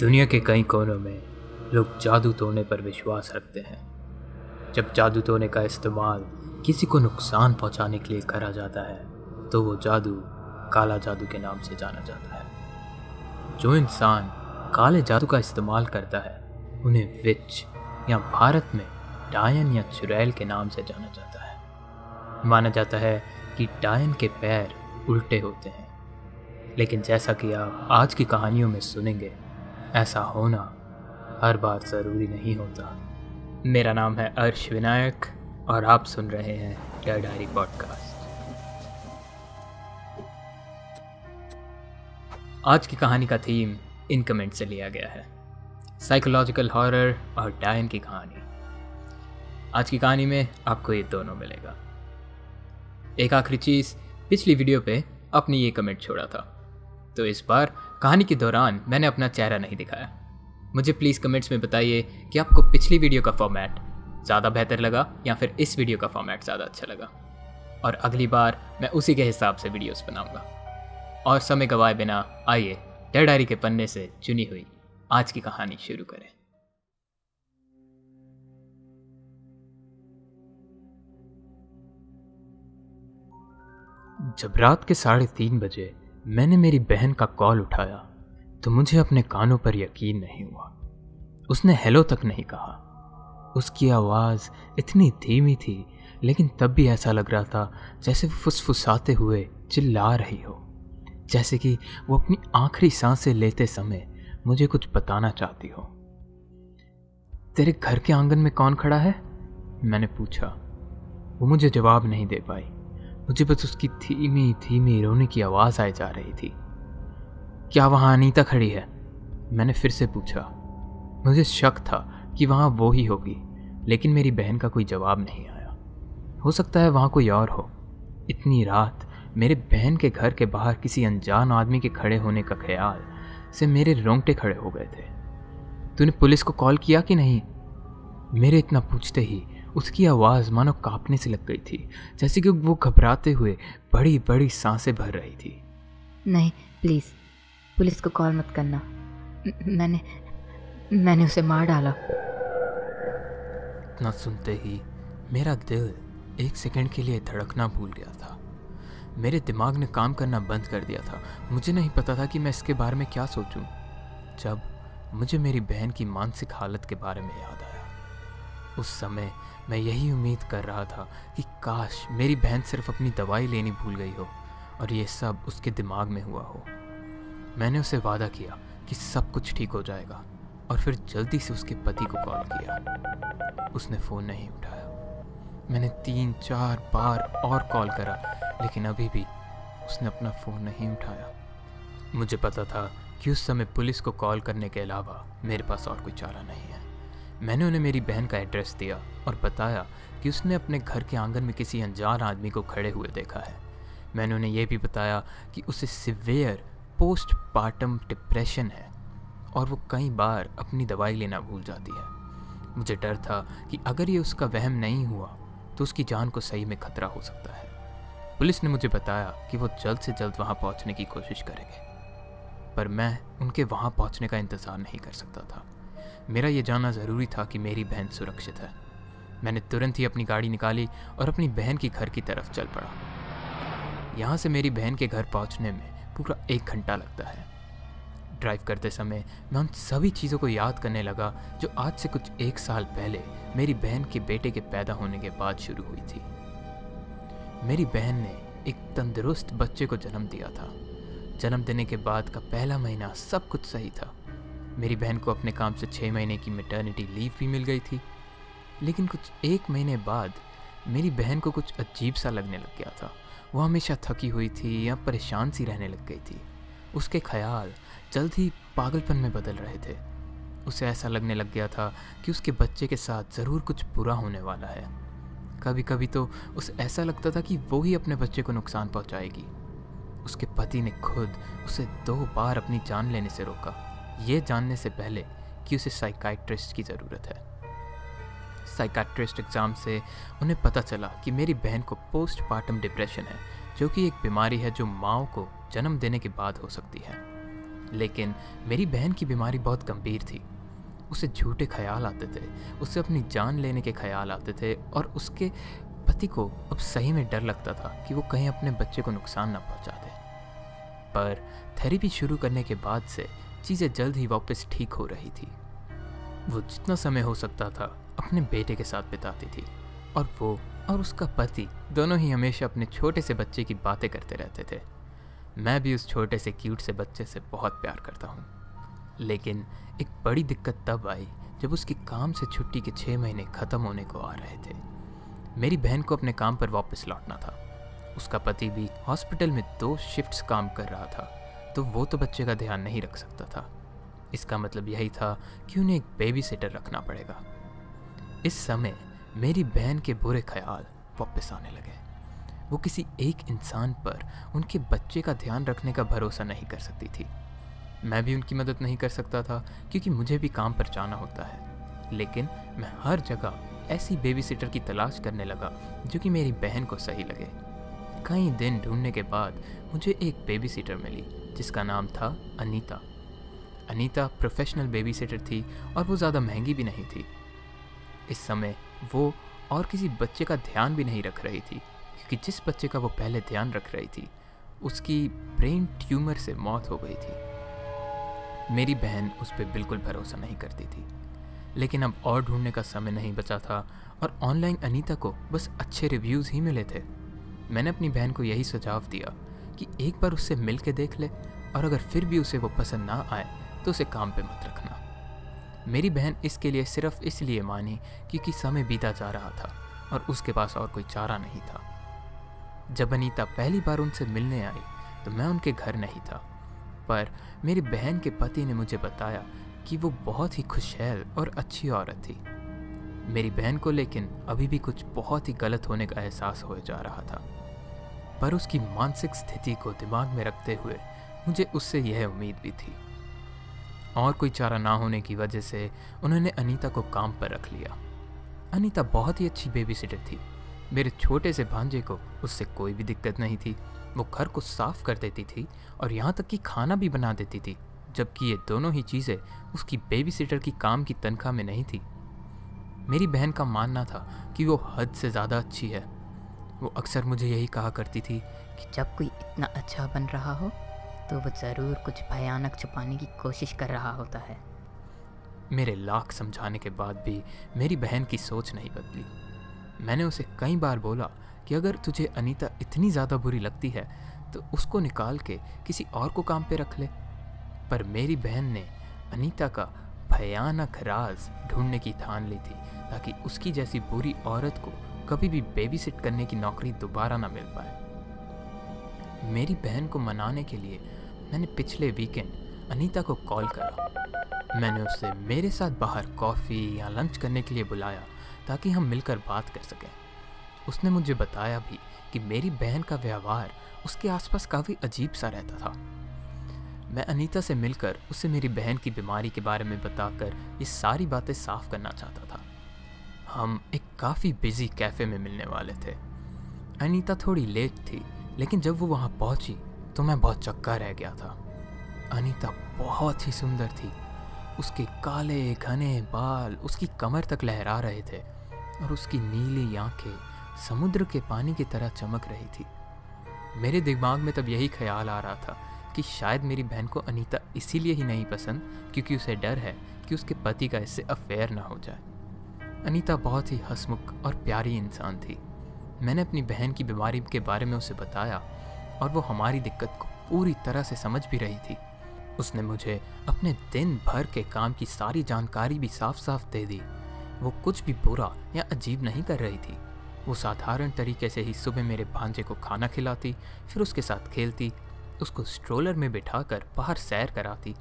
दुनिया के कई कोनों में लोग जादू टोने पर विश्वास रखते हैं। जब जादू टोने का इस्तेमाल किसी को नुकसान पहुँचाने के लिए करा जाता है तो वो जादू काला जादू के नाम से जाना जाता है। जो इंसान काले जादू का इस्तेमाल करता है, उन्हें विच या भारत में डायन या चुड़ैल के नाम से जाना जाता है। माना जाता है कि डायन के पैर उल्टे होते हैं। लेकिन जैसा कि आप आज की कहानियों में सुनेंगे ऐसा होना हर बार ज़रूरी नहीं होता। मेरा नाम है अर्श विनायक और आप सुन रहे हैं डेयर डायरी पॉडकास्ट। आज की कहानी का थीम इन कमेंट से लिया गया है। साइकोलॉजिकल हॉरर और डायन की कहानी। आज की कहानी में आपको ये दोनों मिलेगा। एक आखिरी चीज़, पिछली वीडियो पे अपनी ये कमेंट छोड़ा था। तो इस बार कहानी के दौरान मैंने अपना चेहरा नहीं दिखाया। मुझे प्लीज़ कमेंट्स में बताइए कि आपको पिछली वीडियो का फॉर्मेट ज़्यादा बेहतर लगा या फिर इस वीडियो का फॉर्मेट ज़्यादा अच्छा लगा। और अगली बार मैं उसी के हिसाब से वीडियोस बनाऊँगा। और समय गवाए बिना आइए डेर डायरी के पन्ने से चुनी हुई आज की कहानी शुरू करें। जब रात के साढ़े तीन बजे मैंने मेरी बहन का कॉल उठाया तो मुझे अपने कानों पर यकीन नहीं हुआ। उसने हेलो तक नहीं कहा। उसकी आवाज़ इतनी धीमी थी, लेकिन तब भी ऐसा लग रहा था जैसे वो फुसफुसाते हुए चिल्ला रही हो। जैसे कि वो अपनी आखिरी साँसें लेते समय मुझे कुछ बताना चाहती हो। तेरे घर के आँगन में कौन खड़ा है? मैंने पूछा। वो मुझे जवाब नहीं दे पाई। मुझे बस उसकी धीमी धीमी रोने की आवाज़ आए जा रही थी। क्या वहाँ अनीता खड़ी है? मैंने फिर से पूछा। मुझे शक था कि वहाँ वो ही होगी, लेकिन मेरी बहन का कोई जवाब नहीं आया। हो सकता है वहाँ कोई और हो। इतनी रात मेरे बहन के घर के बाहर किसी अनजान आदमी के खड़े होने का ख्याल से मेरे रोंगटे खड़े हो गए थे। तूने पुलिस को कॉल किया कि नहीं? मेरे इतना पूछते ही उसकी आवाज़ मानो कांपने से लग गई थी जैसे कि वो घबराते हुए बड़ी बड़ी साँसें भर रही थी। नहीं प्लीज़ पुलिस को कॉल मत करना। मैंने मैंने उसे मार डाला। इतना सुनते ही मेरा दिल एक सेकंड के लिए धड़कना भूल गया था। मेरे दिमाग ने काम करना बंद कर दिया था। मुझे नहीं पता था कि मैं इसके बारे में क्या सोचूं। जब मुझे मेरी बहन की मानसिक हालत के बारे में याद उस समय मैं यही उम्मीद कर रहा था कि काश मेरी बहन सिर्फ़ अपनी दवाई लेनी भूल गई हो और ये सब उसके दिमाग में हुआ हो। मैंने उसे वादा किया कि सब कुछ ठीक हो जाएगा और फिर जल्दी से उसके पति को कॉल किया। उसने फ़ोन नहीं उठाया। मैंने तीन, चार बार और कॉल करा, लेकिन अभी भी उसने अपना फ़ोन नहीं उठाया। मुझे पता था कि उस समय पुलिस को कॉल करने के अलावा मेरे पास और कोई चारा नहीं है। मैंने उन्हें मेरी बहन का एड्रेस दिया और बताया कि उसने अपने घर के आँगन में किसी अनजान आदमी को खड़े हुए देखा है। मैंने उन्हें यह भी बताया कि उसे सिवियर पोस्ट पार्टम डिप्रेशन है और वो कई बार अपनी दवाई लेना भूल जाती है। मुझे डर था कि अगर ये उसका वहम नहीं हुआ तो उसकी जान को सही में खतरा हो सकता है। पुलिस ने मुझे बताया कि वो जल्द से जल्द वहाँ पहुँचने की कोशिश करेंगे, पर मैं उनके वहाँ पहुँचने का इंतज़ार नहीं कर सकता था। मेरा ये जानना ज़रूरी था कि मेरी बहन सुरक्षित है। मैंने तुरंत ही अपनी गाड़ी निकाली और अपनी बहन की घर की तरफ़ चल पड़ा। यहाँ से मेरी बहन के घर पहुँचने में पूरा एक घंटा लगता है। ड्राइव करते समय मैं उन सभी चीज़ों को याद करने लगा, जो आज से कुछ एक साल पहले मेरी बहन के बेटे के पैदा होने के बाद शुरू हुई थी। मेरी बहन ने एक तंदुरुस्त बच्चे को जन्म दिया था। जन्म देने के बाद का पहला महीना सब कुछ सही था। मेरी बहन को अपने काम से छः महीने की मेटर्निटी लीव भी मिल गई थी। लेकिन कुछ एक महीने बाद मेरी बहन को कुछ अजीब सा लगने लग गया था। वो हमेशा थकी हुई थी या परेशान सी रहने लग गई थी। उसके ख्याल जल्द ही पागलपन में बदल रहे थे। उसे ऐसा लगने लग गया था कि उसके बच्चे के साथ ज़रूर कुछ बुरा होने वाला है। कभी कभी तो उसे ऐसा लगता था कि वो ही अपने बच्चे को नुकसान पहुंचाएगी। उसके पति ने खुद उसे दो बार अपनी जान लेने से रोका। ये जानने से पहले कि उसे साइकाइट्रिस्ट की ज़रूरत है। साइकाट्रिस्ट एग्ज़ाम से उन्हें पता चला कि मेरी बहन को पोस्टमार्टम डिप्रेशन है, जो कि एक बीमारी है जो माओ को जन्म देने के बाद हो सकती है। लेकिन मेरी बहन की बीमारी बहुत गंभीर थी। उसे झूठे ख्याल आते थे, उसे अपनी जान लेने के ख्याल आते थे और उसके पति को अब सही में डर लगता था कि वो कहीं अपने बच्चे को नुकसान ना पहुँचा दे। पर थेरेपी शुरू करने के बाद से चीज़ें जल्द ही वापस ठीक हो रही थी। वो जितना समय हो सकता था, अपने बेटे के साथ बिताती थी। और वो और उसका पति दोनों ही हमेशा अपने छोटे से बच्चे की बातें करते रहते थे। मैं भी उस छोटे से क्यूट से बच्चे से बहुत प्यार करता हूँ। लेकिन एक बड़ी दिक्कत तब आई जब उसकी काम से छुट्टी के छः महीने ख़त्म होने को आ रहे थे। मेरी बहन को अपने काम पर वापस लौटना था। उसका पति भी हॉस्पिटल में दो शिफ्ट्स काम कर रहा था। तो वो तो बच्चे का ध्यान नहीं रख सकता था। इसका मतलब यही था कि उन्हें एक बेबी सिटर रखना पड़ेगा। इस समय मेरी बहन के बुरे ख्याल वापस आने लगे। वो किसी एक इंसान पर उनके बच्चे का ध्यान रखने का भरोसा नहीं कर सकती थी। मैं भी उनकी मदद नहीं कर सकता था, क्योंकि मुझे भी काम पर जाना होता है। लेकिन मैं हर जगह ऐसी बेबी सिटर की तलाश करने लगा, जो कि मेरी बहन को सही लगे। कई दिन ढूँढने के बाद मुझे एक बेबी सिटर मिली। जिसका नाम था Anita. Anita professional baby sitter थी और वो ज़्यादा महँगी भी नहीं थी। इस समय वो और किसी बच्चे का ध्यान भी नहीं रख रही थी, क्योंकि जिस बच्चे का वो पहले ध्यान रख रही थी, उसकी ब्रेन ट्यूमर से मौत हो गई थी। मेरी बहन उस पर बिल्कुल भरोसा नहीं करती थी, लेकिन अब और ढूँढने का समय नहीं बचा था और ऑनलाइन अनीता को बस अच्छे रिव्यूज़ ही मिले थे। मैंने अपनी बहन को यही सुझाव दिया कि एक बार उससे मिल के देख ले और अगर फिर भी उसे वो पसंद ना आए तो उसे काम पे मत रखना। मेरी बहन इसके लिए सिर्फ़ इसलिए मानी क्योंकि समय बीता जा रहा था और उसके पास और कोई चारा नहीं था। जब अनीता पहली बार उनसे मिलने आई तो मैं उनके घर नहीं था। पर मेरी बहन के पति ने मुझे बताया कि वो बहुत ही खुशहाल और अच्छी औरत थी। मेरी बहन को लेकिन अभी भी कुछ बहुत ही गलत होने का एहसास हो जा रहा था। पर उसकी मानसिक स्थिति को दिमाग में रखते हुए मुझे उससे यह उम्मीद भी थी। और कोई चारा ना होने की वजह से उन्होंने अनीता को काम पर रख लिया। अनीता बहुत ही अच्छी बेबी सिटर थी। मेरे छोटे से भांजे को उससे कोई भी दिक्कत नहीं थी। वो घर को साफ़ कर देती थी और यहाँ तक कि खाना भी बना देती थी, जबकि ये दोनों ही चीज़ें उसकी बेबी सिटर की काम की तनख्वाह में नहीं थी। मेरी बहन का मानना था कि वो हद से ज़्यादा अच्छी है। वो अक्सर मुझे यही कहा करती थी कि जब कोई इतना अच्छा बन रहा हो तो वो ज़रूर कुछ भयानक छुपाने की कोशिश कर रहा होता है। मेरे लाख समझाने के बाद भी मेरी बहन की सोच नहीं बदली। मैंने उसे कई बार बोला कि अगर तुझे अनीता इतनी ज़्यादा बुरी लगती है तो उसको निकाल के किसी और को काम पे रख ले। पर मेरी बहन ने अनीता का भयानक राज ढूँढने की ठान ली थी, ताकि उसकी जैसी बुरी औरत को कभी भी बेबी सिट करने की नौकरी दोबारा ना मिल पाए। मेरी बहन को मनाने के लिए मैंने पिछले वीकेंड अनीता को कॉल करा। मैंने उसे मेरे साथ बाहर कॉफ़ी या लंच करने के लिए बुलाया ताकि हम मिलकर बात कर सकें। उसने मुझे बताया भी कि मेरी बहन का व्यवहार उसके आसपास काफ़ी अजीब सा रहता था। मैं अनीता से मिलकर उसे मेरी बहन की बीमारी के बारे में बताकर ये सारी बातें साफ़ करना चाहता था। हम एक काफ़ी बिज़ी कैफ़े में मिलने वाले थे। अनीता थोड़ी लेट थी, लेकिन जब वो वहाँ पहुँची तो मैं बहुत चक्का रह गया था। अनीता बहुत ही सुंदर थी। उसके काले घने बाल, उसकी कमर तक लहरा रहे थे, और उसकी नीली आँखें समुद्र के पानी की तरह चमक रही थी। मेरे दिमाग में तब यही ख्याल आ रहा था कि शायद मेरी बहन को अनीता इसीलिए ही नहीं पसंद, क्योंकि उसे डर है कि उसके पति का इससे अफेयर ना हो जाए। अनीता बहुत ही हसमुख और प्यारी इंसान थी। मैंने अपनी बहन की बीमारी के बारे में उसे बताया और वो हमारी दिक्कत को पूरी तरह से समझ भी रही थी। उसने मुझे अपने दिन भर के काम की सारी जानकारी भी साफ़ साफ़ दे दी। वो कुछ भी बुरा या अजीब नहीं कर रही थी। वो साधारण तरीके से ही सुबह मेरे भांजे को खाना खिलाती, फिर उसके साथ खेलती, उसको स्ट्रोलर में बिठाकर बाहर सैर कराती,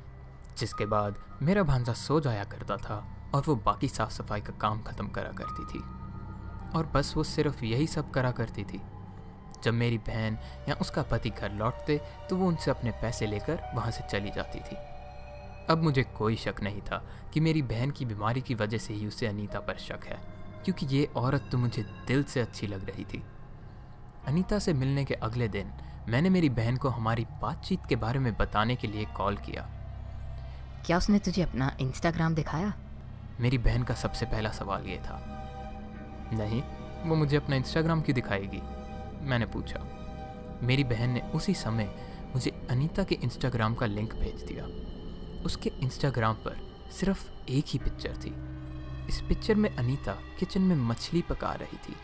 जिसके बाद मेरा भांजा सो जाया करता था। और वो बाकी साफ़ सफ़ाई का काम ख़त्म करा करती थी। और बस वो सिर्फ़ यही सब करा करती थी। जब मेरी बहन या उसका पति घर लौटते तो वो उनसे अपने पैसे लेकर वहाँ से चली जाती थी। अब मुझे कोई शक नहीं था कि मेरी बहन की बीमारी की वजह से ही उसे अनीता पर शक है, क्योंकि ये औरत तो मुझे दिल से अच्छी लग रही थी। अनीता से मिलने के अगले दिन, मैंने मेरी बहन को हमारी बातचीत के बारे में बताने के लिए कॉल किया। क्या उसने तुझे अपना इंस्टाग्राम दिखाया? मेरी बहन का सबसे पहला सवाल ये था। नहीं, वो मुझे अपना इंस्टाग्राम क्यों दिखाएगी? मैंने पूछा। मेरी बहन ने उसी समय मुझे अनीता के इंस्टाग्राम का लिंक भेज दिया। उसके इंस्टाग्राम पर सिर्फ़ एक ही पिक्चर थी। इस पिक्चर में अनीता किचन में मछली पका रही थी।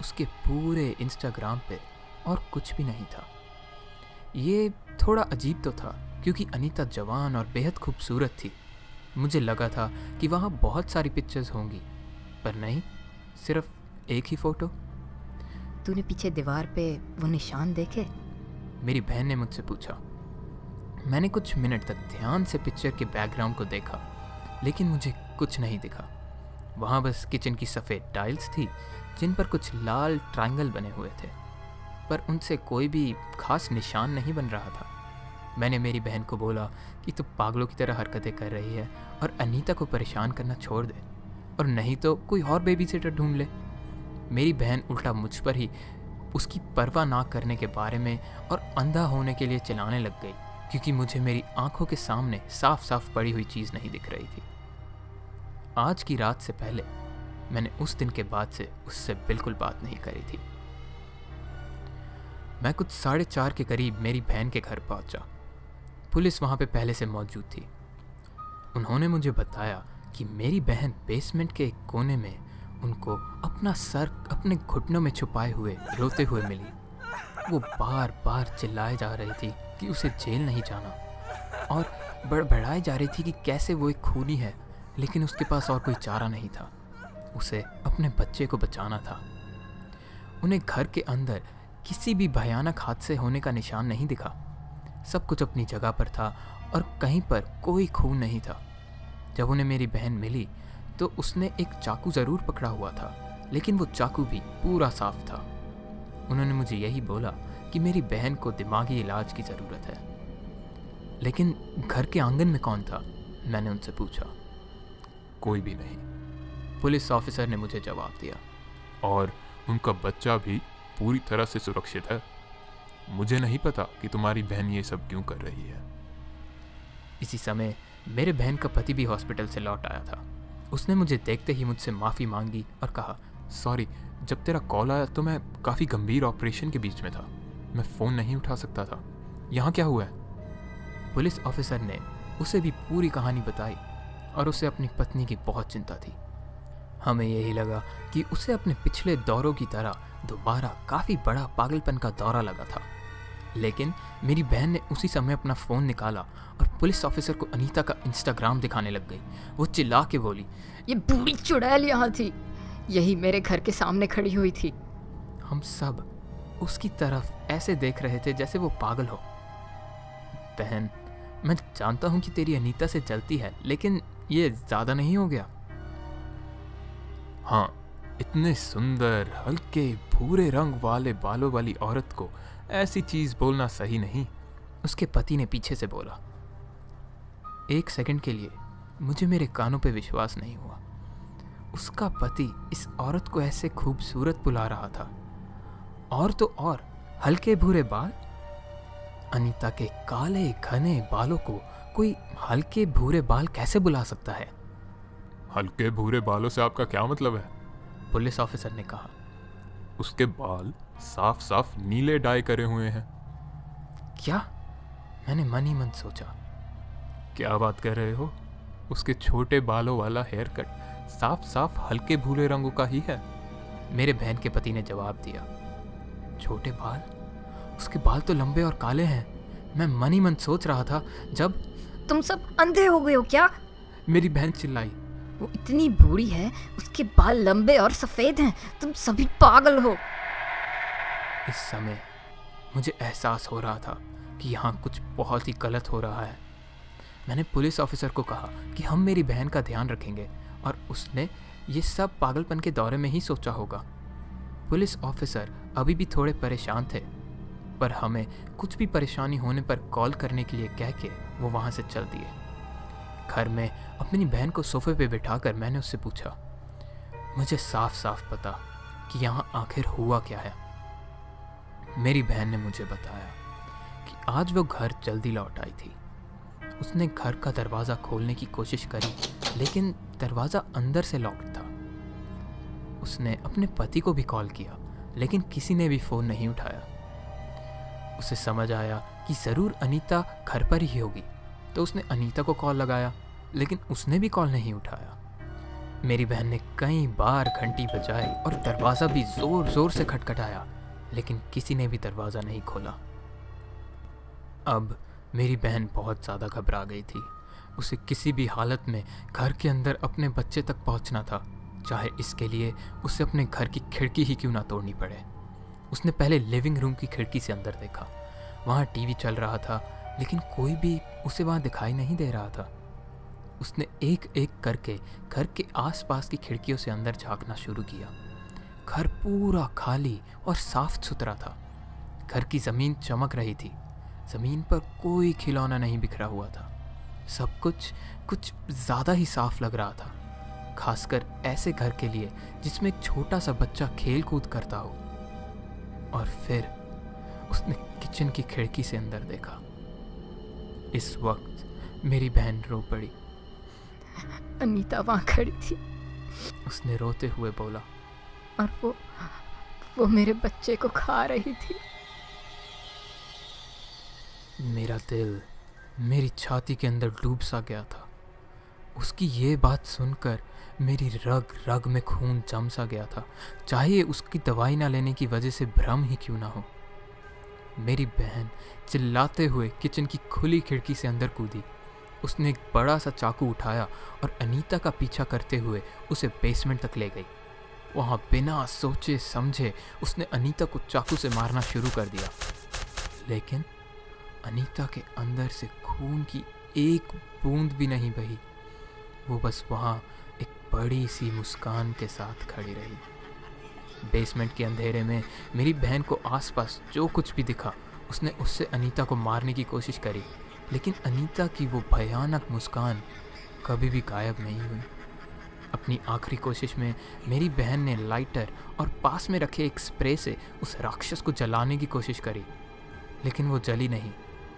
उसके पूरे इंस्टाग्राम पे और कुछ भी नहीं था। ये थोड़ा अजीब तो था, क्योंकि अनीता जवान और बेहद खूबसूरत थी। मुझे लगा था कि वहाँ बहुत सारी पिक्चर्स होंगी पर नहीं सिर्फ़ एक ही फ़ोटो तूने पीछे दीवार पे वो निशान देखे? मेरी बहन ने मुझसे पूछा। मैंने कुछ मिनट तक ध्यान से पिक्चर के बैकग्राउंड को देखा लेकिन मुझे कुछ नहीं दिखा। वहाँ बस किचन की सफ़ेद टाइल्स थी जिन पर कुछ लाल ट्रायंगल बने हुए थे पर उनसे कोई भी खास निशान नहीं बन रहा था। मैंने मेरी बहन को बोला कि तू पागलों की तरह हरकतें कर रही है और अनीता को परेशान करना छोड़ दे और नहीं तो कोई और बेबी सीटर ढूंढ ले। मेरी बहन उल्टा मुझ पर ही उसकी परवाह ना करने के बारे में और अंधा होने के लिए चलाने लग गई, क्योंकि मुझे मेरी आँखों के सामने साफ़ साफ़ पड़ी हुई चीज़ नहीं दिख रही थी। आज की रात से पहले मैंने उस दिन के बाद से उससे बिल्कुल बात नहीं करी थी। मैं कुछ साढ़े चार के करीब मेरी बहन के घर पहुँचा पुलिस वहाँ पे पहले से मौजूद थी। उन्होंने मुझे बताया कि मेरी बहन बेसमेंट के एक कोने में उनको अपना सर, अपने घुटनों में छुपाए हुए, रोते हुए मिली। वो बार बार चिल्लाए जा रही थी कि उसे जेल नहीं जाना और बड़बड़ाई जा रही थी कि कैसे वो एक खूनी है, लेकिन उसके पास और कोई चारा नहीं था। उसे अपने बच्चे को बचाना था। उन्हें घर के अंदर किसी भी भयानक हादसे होने का निशान नहीं दिखा। सब कुछ अपनी जगह पर था और कहीं पर कोई खून नहीं था। जब उन्हें मेरी बहन मिली तो उसने एक चाकू ज़रूर पकड़ा हुआ था, लेकिन वो चाकू भी पूरा साफ़ था। उन्होंने मुझे यही बोला कि मेरी बहन को दिमागी इलाज की ज़रूरत है। लेकिन घर के आँगन में कौन था? मैंने उनसे पूछा। कोई भी नहीं। पुलिस ऑफिसर ने मुझे जवाब दिया। और उनका बच्चा भी पूरी तरह से सुरक्षित है। मुझे नहीं पता कि तुम्हारी बहन ये सब क्यों कर रही है। इसी समय मेरे बहन का पति भी हॉस्पिटल से लौट आया था। उसने मुझे देखते ही मुझसे माफ़ी मांगी और कहा, सॉरी, जब तेरा कॉल आया तो मैं काफ़ी गंभीर ऑपरेशन के बीच में था। मैं फ़ोन नहीं उठा सकता था। यहाँ क्या हुआ है? पुलिस ऑफिसर ने उसे भी पूरी कहानी बताई और उसे अपनी पत्नी की बहुत चिंता थी। हमें यही लगा कि उसे अपने पिछले दौरों की तरह दोबारा काफ़ी बड़ा पागलपन का दौरा लगा था। लेकिन मेरी बहन ने उसी समय अपना फ़ोन निकाला और पुलिस ऑफिसर को अनीता का इंस्टाग्राम दिखाने लग गई। वो चिल्ला के बोली ये बूढ़ी चुड़ैल यहाँ थी। यही मेरे घर के सामने खड़ी हुई थी। हम सब उसकी तरफ़ ऐसे देख रहे थे जैसे वो पागल हो। बहन मैं जानता हूँ कि तेरी अनीता से जलती है लेकिन ये ज़्यादा नहीं हो गया। हाँ इतने सुंदर हल्के भूरे रंग वाले बालों वाली औरत को ऐसी चीज़ बोलना सही नहीं। उसके पति ने पीछे से बोला एक सेकंड के लिए मुझे मेरे कानों पे विश्वास नहीं हुआ। उसका पति इस औरत को ऐसे खूबसूरत बुला रहा था। और तो और हल्के भूरे बाल? अनीता के काले घने बालों को कोई हल्के भूरे बाल कैसे बुला सकता है? हल्के भूरे बालों से आपका क्या मतलब है? पुलिस ऑफिसर ने कहा उसके बाल साफ़ साफ़ नीले डाई करे हुए हैं। क्या? मैंने मन ही मन सोचा। क्या बात कर रहे हो? उसके छोटे बालों वाला हेयर कट साफ़ साफ़ हल्के भूरे रंगों का ही है। मेरे बहन के पति ने जवाब दिया। छोटे बाल? उसके बाल तो लंबे और काले हैं। मैं मन ही मन सोच रहा था जब तुम सब अंधे हो गए हो क्या? मेरी बहन चिल्लाई। वो इतनी बूढ़ी है, उसके बाल लंबे और सफ़ेद हैं। तुम सभी पागल हो। इस समय मुझे एहसास हो रहा था कि यहाँ कुछ बहुत ही गलत हो रहा है। मैंने पुलिस ऑफिसर को कहा कि हम मेरी बहन का ध्यान रखेंगे और उसने ये सब पागलपन के दौरे में ही सोचा होगा। पुलिस ऑफिसर अभी भी थोड़े परेशान थे, पर हमें कुछ भी परेशानी होने पर कॉल करने के लिए कह के वो वहाँ से चल दिए। घर में अपनी बहन को सोफे पे बिठाकर मैंने उससे पूछा, मुझे साफ़ साफ़ पता कि यहाँ आखिर हुआ क्या है? मेरी बहन ने मुझे बताया कि आज वो घर जल्दी लौट आई थी। उसने घर का दरवाज़ा खोलने की कोशिश करी, लेकिन दरवाज़ा अंदर से लॉक्ड था। उसने अपने पति को भी कॉल किया, लेकिन किसी ने भी फ़ोन नहीं उठाया। उसे समझ आया कि ज़रूर अनीता घर पर ही होगी तो उसने अनीता को कॉल लगाया। लेकिन उसने भी कॉल नहीं उठाया। मेरी बहन ने कई बार घंटी बजाई और दरवाज़ा भी ज़ोर ज़ोर से खटखटाया, लेकिन किसी ने भी दरवाज़ा नहीं खोला। अब मेरी बहन बहुत ज़्यादा घबरा गई थी। उसे किसी भी हालत में घर के अंदर अपने बच्चे तक पहुँचना था, चाहे इसके लिए उसे अपने घर की खिड़की ही क्यों ना तोड़नी पड़े। उसने पहले लिविंग रूम की खिड़की से अंदर देखा। वहाँ टीवी चल रहा था, लेकिन कोई भी उसे वहाँ दिखाई नहीं दे रहा था। उसने एक एक करके घर के आसपास की खिड़कियों से अंदर झांकना शुरू किया। घर पूरा खाली और साफ़ सुथरा था। घर की ज़मीन चमक रही थी। ज़मीन पर कोई खिलौना नहीं बिखरा हुआ था। सब कुछ कुछ ज़्यादा ही साफ़ लग रहा था, खासकर ऐसे घर के लिए जिसमें एक छोटा सा बच्चा खेल कूद करता हो। और फिर उसने किचन की खिड़की से अंदर देखा। इस वक्त मेरी बहन रो पड़ी। अनीता वहाँ खड़ी थी। उसने रोते हुए बोला। और वो वो मेरे बच्चे को खा रही थी। मेरा दिल मेरी छाती के अंदर डूब सा गया था। उसकी ये बात सुनकर मेरी रग रग में खून जम सा गया था। चाहे उसकी दवाई ना लेने की वजह से भ्रम ही क्यों ना हो। मेरी बहन चिल्लाते हुए किचन की खुली खिड़की से अंदर कूदी। उसने एक बड़ा सा चाकू उठाया और अनीता का पीछा करते हुए उसे बेसमेंट तक ले गई। वहाँ बिना सोचे समझे उसने अनीता को चाकू से मारना शुरू कर दिया। लेकिन अनीता के अंदर से खून की एक बूंद भी नहीं बही। वो बस वहाँ एक बड़ी सी मुस्कान के साथ खड़ी रही। बेसमेंट के अंधेरे में मेरी बहन को आसपास जो कुछ भी दिखा, उसने उससे अनीता को मारने की कोशिश करी। लेकिन अनीता की वो भयानक मुस्कान कभी भी गायब नहीं हुई। अपनी आखिरी कोशिश में मेरी बहन ने लाइटर और पास में रखे एक स्प्रे से उस राक्षस को जलाने की कोशिश करी, लेकिन वो जली नहीं,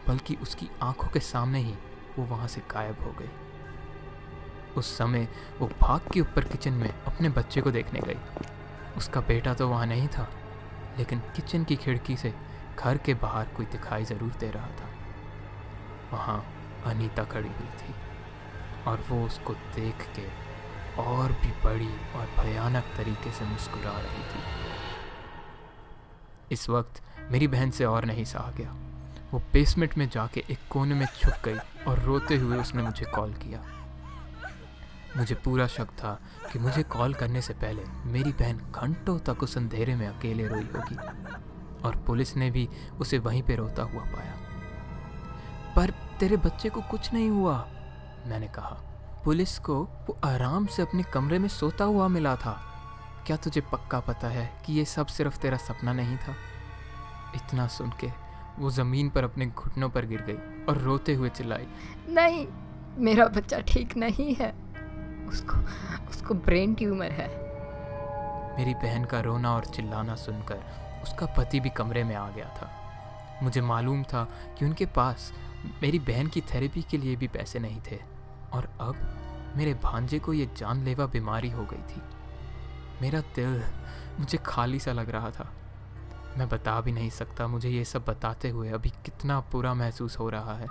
बल्कि उसकी आँखों के सामने ही वो वहाँ से गायब हो गई। उस समय वो भाग के ऊपर किचन में अपने बच्चे को देखने गई। उसका बेटा तो वहाँ नहीं था, लेकिन किचन की खिड़की से घर के बाहर कोई दिखाई ज़रूर दे रहा था। वहाँ अनीता खड़ी हुई थी और वो उसको देख के और भी बड़ी और भयानक तरीके से मुस्कुरा रही थी। इस वक्त मेरी बहन से और नहीं सहा गया। वो बेसमेंट में जाके एक कोने में छुप गई और रोते हुए उसने मुझे कॉल किया। मुझे पूरा शक था कि मुझे कॉल करने से पहले मेरी बहन घंटों तक उस अंधेरे में अकेले रोई होगी और पुलिस ने भी उसे वहीं पे रोता हुआ पाया। तेरे बच्चे को कुछ नहीं हुआ। मैंने कहा पुलिस को वो आराम से अपने कमरे में सोता हुआ मिला था। क्या तुझे पक्का पता है कि ये सब सिर्फ़ तेरा सपना नहीं था? इतना सुन के वो ज़मीन पर अपने घुटनों पर गिर गई और रोते हुए चिल्लाई नहीं मेरा बच्चा ठीक नहीं है। उसको उसको ब्रेन ट्यूमर है। मेरी बहन का रोना और चिल्लाना सुनकर उसका पति भी कमरे में आ गया था। मुझे मालूम था कि उनके पास मेरी बहन की थेरेपी के लिए भी पैसे नहीं थे। और अब मेरे भांजे को ये जानलेवा बीमारी हो गई थी। मेरा दिल मुझे खाली सा लग रहा था। मैं बता भी नहीं सकता मुझे ये सब बताते हुए अभी कितना बुरा महसूस हो रहा है।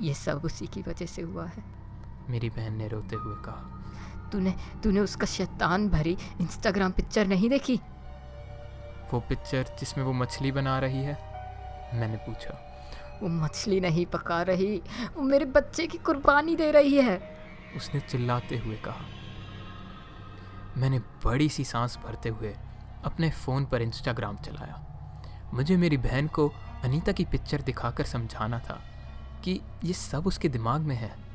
ये सब उसी की वजह से हुआ है। मेरी बहन ने रोते हुए कहा तूने तूने उसका शैतान भरी इंस्टाग्राम पिक्चर नहीं देखी? वो पिक्चर जिसमें वो मछली बना रही है? मैंने पूछा। वो मछली नहीं पका रही वो मेरे बच्चे की कुर्बानी दे रही है। उसने चिल्लाते हुए कहा। मैंने बड़ी सी सांस भरते हुए अपने फ़ोन पर इंस्टाग्राम चलाया। मुझे मेरी बहन को अनीता की पिक्चर दिखाकर समझाना था कि ये सब उसके दिमाग में है।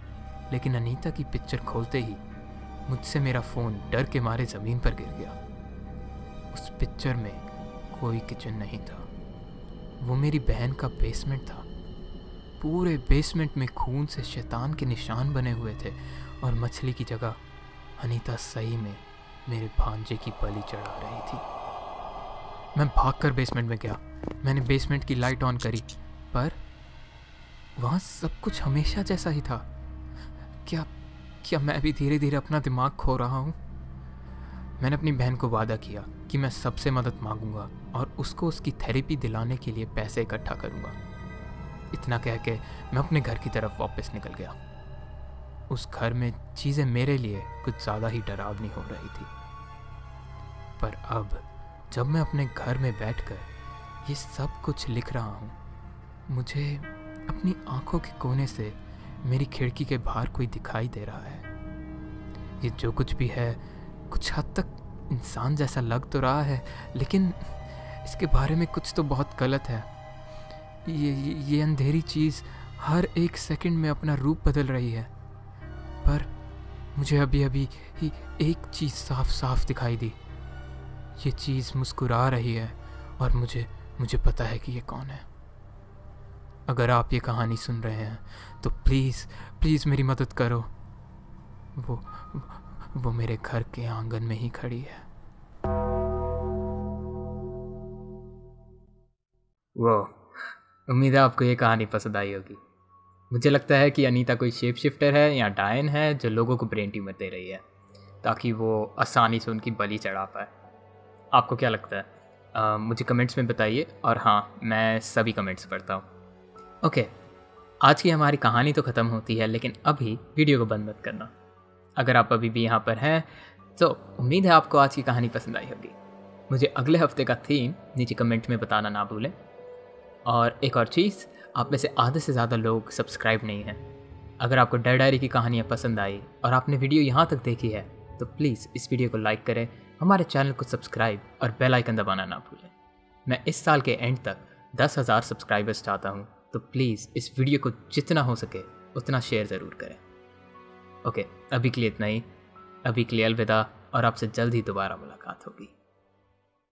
लेकिन अनीता की पिक्चर खोलते ही मुझसे मेरा फ़ोन डर के मारे ज़मीन पर गिर गया। उस पिक्चर में कोई किचन नहीं था। वो मेरी बहन का बेसमेंट था। पूरे बेसमेंट में खून से शैतान के निशान बने हुए थे और मछली की जगह अनीता सही में मेरे भांजे की बलि चढ़ा रही थी। मैं भागकर बेसमेंट में गया। मैंने बेसमेंट की लाइट ऑन करी, पर वहाँ सब कुछ हमेशा जैसा ही था। क्या क्या मैं भी धीरे धीरे अपना दिमाग खो रहा हूँ? मैंने अपनी बहन को वादा किया कि मैं सबसे मदद मांगूँगा और उसको उसकी थेरेपी दिलाने के लिए पैसे इकट्ठा करूँगा। इतना कह के मैं अपने घर की तरफ़ वापस निकल गया। उस घर में चीज़ें मेरे लिए कुछ ज़्यादा ही डरावनी हो रही थी। पर अब, जब मैं अपने घर में बैठकर ये सब कुछ लिख रहा हूँ, मुझे अपनी आँखों के कोने से मेरी खिड़की के बाहर कोई दिखाई दे रहा है। ये जो कुछ भी है कुछ हद तक इंसान जैसा लग तो रहा है लेकिन इसके बारे में कुछ तो बहुत गलत है। ये ये, ये अंधेरी चीज़ हर एक सेकंड में अपना रूप बदल रही है। पर मुझे अभी अभी ही एक चीज़ साफ़ साफ़ दिखाई दी। ये चीज़ मुस्कुरा रही है और मुझे मुझे पता है कि ये कौन है। अगर आप ये कहानी सुन रहे हैं तो प्लीज़ प्लीज़ मेरी मदद करो। वो वो मेरे घर के आँगन में ही खड़ी है। वो उम्मीद है आपको ये कहानी पसंद आई होगी। मुझे लगता है कि अनीता कोई शेप शिफ्टर है या डायन है जो लोगों को ब्रेन ट्यूमर दे रही है ताकि वो आसानी से उनकी बलि चढ़ा पाए। आपको क्या लगता है? आ, मुझे कमेंट्स में बताइए और हाँ मैं सभी कमेंट्स पढ़ता हूँ। ओके आज की हमारी कहानी तो ख़त्म होती है लेकिन अभी वीडियो को बंद मत करना। अगर आप अभी भी यहाँ पर हैं तो उम्मीद है आपको आज की कहानी पसंद आई होगी। मुझे अगले हफ़्ते का थीम नीचे कमेंट में बताना ना भूलें। और एक और चीज़, आप में से आधे से ज़्यादा लोग सब्सक्राइब नहीं हैं। अगर आपको डर डायरी की कहानियाँ पसंद आई और आपने वीडियो यहाँ तक देखी है तो प्लीज़ इस वीडियो को लाइक करें, हमारे चैनल को सब्सक्राइब और बेल आइकन दबाना ना भूलें। मैं इस साल के एंड तक दस हज़ार सब्सक्राइबर्स चाहता हूँ तो प्लीज़ इस वीडियो को जितना हो सके, उतना शेयर ज़रूर करें। ओके, अभी के लिए इतना ही। अभी के लिए अलविदा, और आपसे जल्द ही दोबारा मुलाकात होगी।